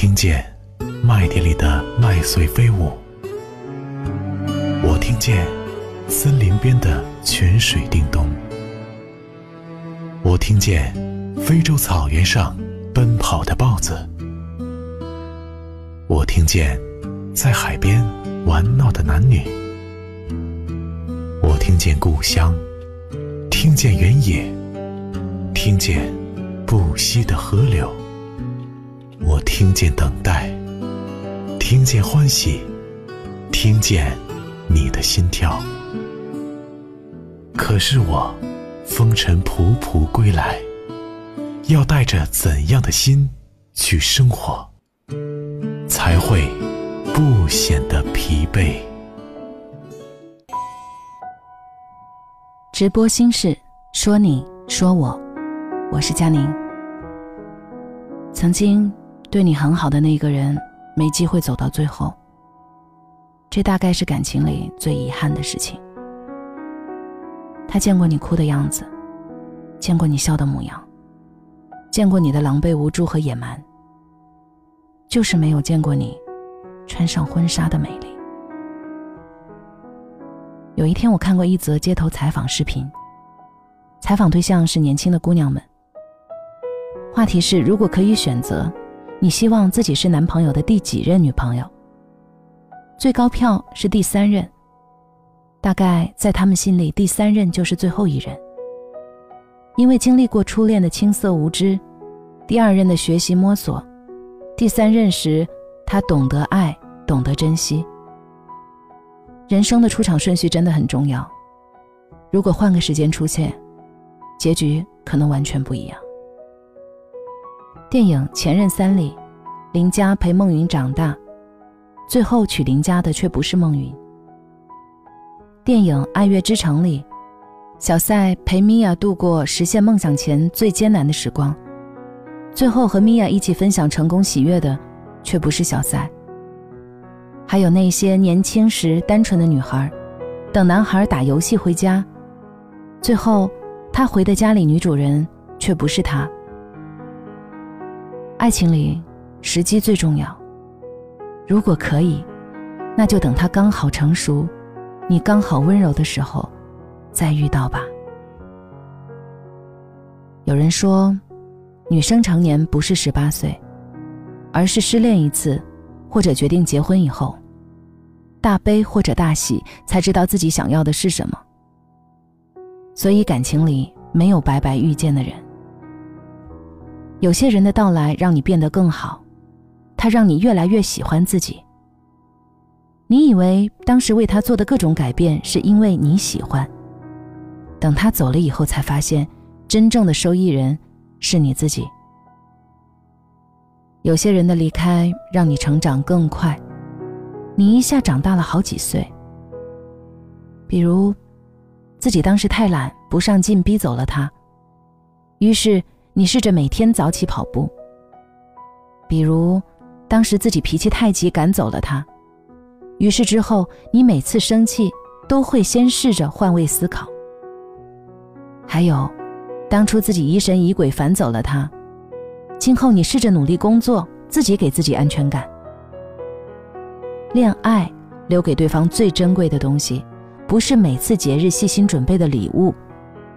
听见麦田里的麦穗飞舞，我听见森林边的泉水叮咚，我听见非洲草原上奔跑的豹子，我听见在海边玩闹的男女，我听见故乡，听见原野，听见不息的河流。我听见等待，听见欢喜，听见你的心跳。可是我风尘仆仆归来，要带着怎样的心去生活，才会不显得疲惫？直播心事，说你说我，我是佳宁。曾经。对你很好的那个人，没机会走到最后。这大概是感情里最遗憾的事情。他见过你哭的样子，见过你笑的模样，见过你的狼狈无助和野蛮，就是没有见过你穿上婚纱的美丽。有一天，我看过一则街头采访视频，采访对象是年轻的姑娘们，话题是：如果可以选择。你希望自己是男朋友的第几任女朋友？最高票是第三任。大概在他们心里，第三任就是最后一任。因为经历过初恋的青涩无知，第二任的学习摸索，第三任时他懂得爱，懂得珍惜。人生的出场顺序真的很重要。如果换个时间出现，结局可能完全不一样。电影《前任三》里，林佳陪孟云长大，最后娶林佳的却不是孟云。电影《爱乐之城》里，小赛陪米娅度过实现梦想前最艰难的时光，最后和米娅一起分享成功喜悦的，却不是小赛。还有那些年轻时单纯的女孩，等男孩打游戏回家，最后他回的家里女主人却不是他。爱情里，时机最重要。如果可以，那就等他刚好成熟，你刚好温柔的时候，再遇到吧。有人说，女生成年不是十八岁，而是失恋一次，或者决定结婚以后，大悲或者大喜，才知道自己想要的是什么。所以，感情里没有白白遇见的人。有些人的到来让你变得更好，他让你越来越喜欢自己。你以为当时为他做的各种改变是因为你喜欢，等他走了以后才发现，真正的受益人是你自己。有些人的离开让你成长更快，你一下长大了好几岁。比如，自己当时太懒不上进，逼走了他，于是。你试着每天早起跑步。比如，当时自己脾气太急，赶走了他，于是之后你每次生气都会先试着换位思考。还有，当初自己疑神疑鬼反走了他，今后你试着努力工作，自己给自己安全感。恋爱留给对方最珍贵的东西，不是每次节日细心准备的礼物，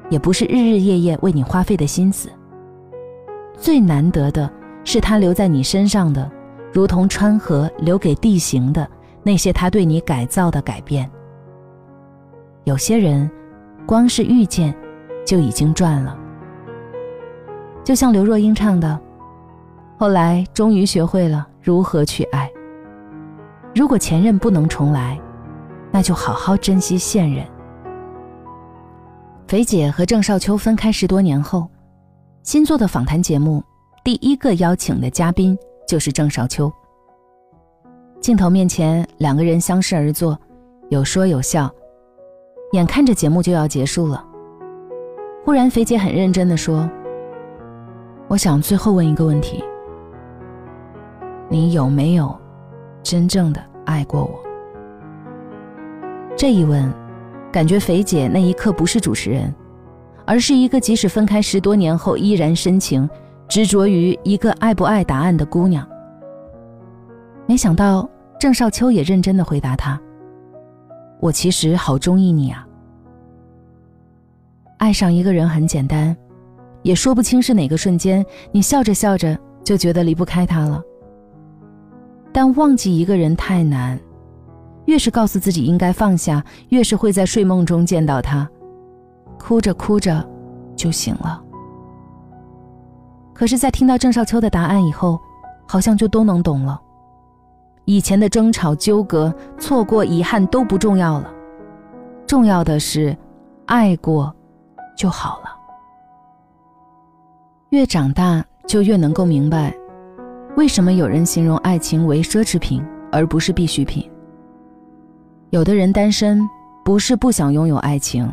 也不是日日夜夜为你花费的心思。最难得的是他留在你身上的，如同川河留给地形的那些他对你改造的改变。有些人，光是遇见，就已经赚了。就像刘若英唱的：“后来终于学会了如何去爱。”如果前任不能重来，那就好好珍惜现任。肥姐和郑少秋分开十多年后。新做的访谈节目，第一个邀请的嘉宾就是郑少秋。镜头面前，两个人相视而坐，有说有笑。眼看着节目就要结束了，忽然肥姐很认真的说：“我想最后问一个问题，你有没有真正的爱过我？”这一问，感觉肥姐那一刻不是主持人。而是一个即使分开十多年后依然深情、执着于一个爱不爱答案的姑娘。没想到郑少秋也认真的回答他：“我其实好中意你啊。爱上一个人很简单，也说不清是哪个瞬间，你笑着笑着就觉得离不开他了。但忘记一个人太难，越是告诉自己应该放下，越是会在睡梦中见到他，哭着哭着就醒了。可是，在听到郑少秋的答案以后，好像就都能懂了。以前的争吵、纠葛、错过、遗憾都不重要了，重要的是，爱过就好了。越长大，就越能够明白，为什么有人形容爱情为奢侈品，而不是必需品。有的人单身，不是不想拥有爱情，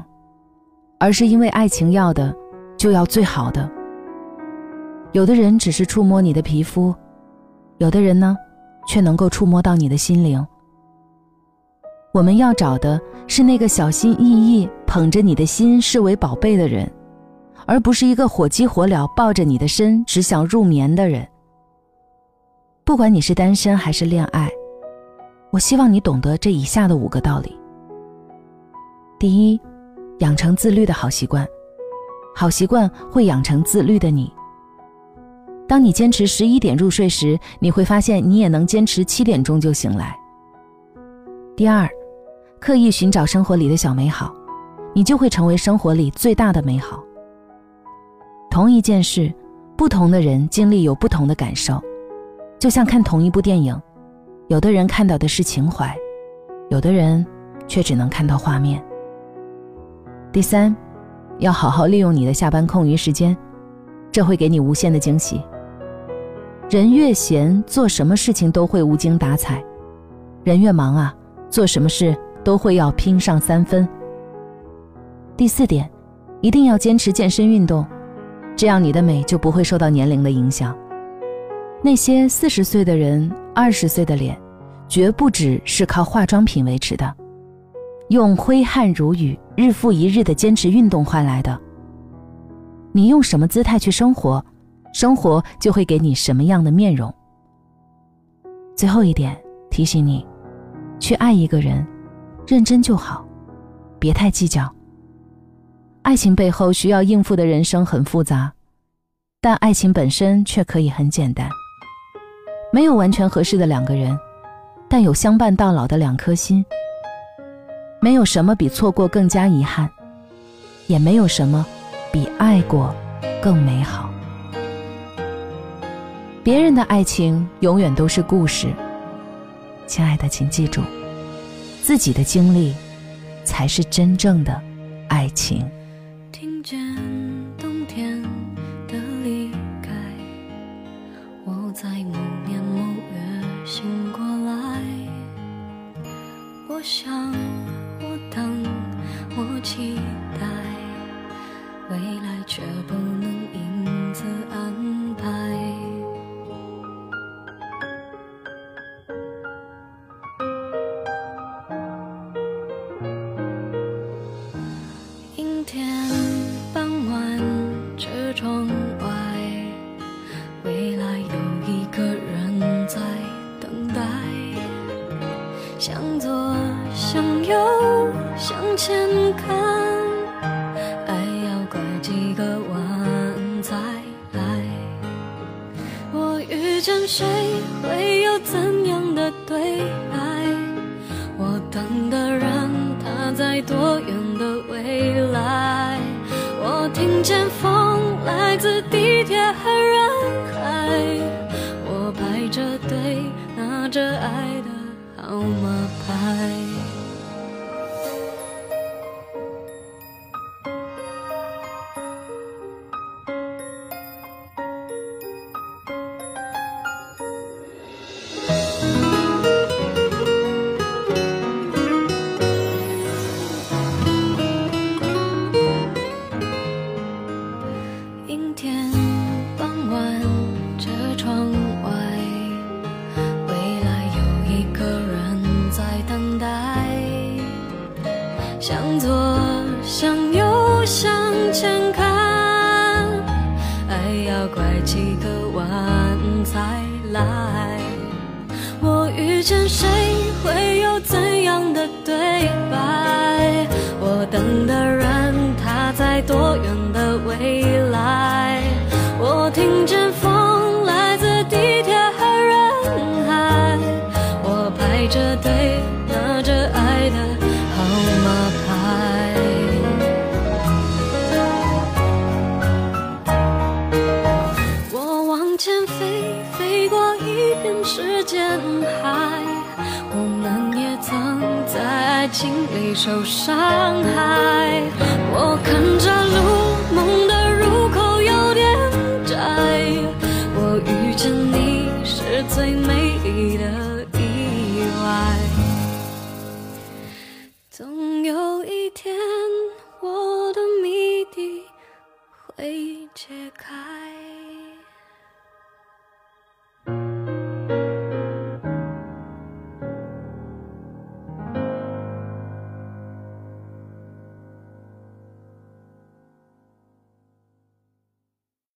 而是因为爱情要的，就要最好的。有的人只是触摸你的皮肤，有的人呢？却能够触摸到你的心灵。我们要找的是那个小心翼翼捧着你的心视为宝贝的人，而不是一个火急火燎抱着你的身只想入眠的人。不管你是单身还是恋爱，我希望你懂得这以下的五个道理：第一，养成自律的好习惯，好习惯会养成自律的你。当你坚持十一点入睡时，你会发现你也能坚持七点钟就醒来。第二，刻意寻找生活里的小美好，你就会成为生活里最大的美好。同一件事，不同的人经历有不同的感受，就像看同一部电影，有的人看到的是情怀，有的人却只能看到画面。第三，要好好利用你的下班空余时间，这会给你无限的惊喜。人越闲，做什么事情都会无精打采；人越忙啊，做什么事都会要拼上三分。第四点，一定要坚持健身运动，这样你的美就不会受到年龄的影响。那些四十岁的人、二十岁的脸，绝不只是靠化妆品维持的，用挥汗如雨、日复一日的坚持运动换来的。你用什么姿态去生活？生活就会给你什么样的面容。最后一点提醒你，去爱一个人，认真就好，别太计较。爱情背后需要应付的人生很复杂，但爱情本身却可以很简单。没有完全合适的两个人，但有相伴到老的两颗心。没有什么比错过更加遗憾，也没有什么比爱过更美好。别人的爱情永远都是故事，亲爱的，请记住，自己的经历才是真正的爱情。听见冬天的离开，我在某年某月醒过来。我想，期待未来却不能因此安排阴天傍晚车窗外未来有一个人在等待。向左向右向前看风来自地铁和人海，我排着队拿着爱向左向右向前看，爱要拐几个弯才来，我遇见谁会有怎样的对白，我等的人他在多远的未来。一片时间海我们也曾在爱情里受伤害我看着路梦的入口有点窄我遇见你是最美丽的意外。总有一天我的谜底会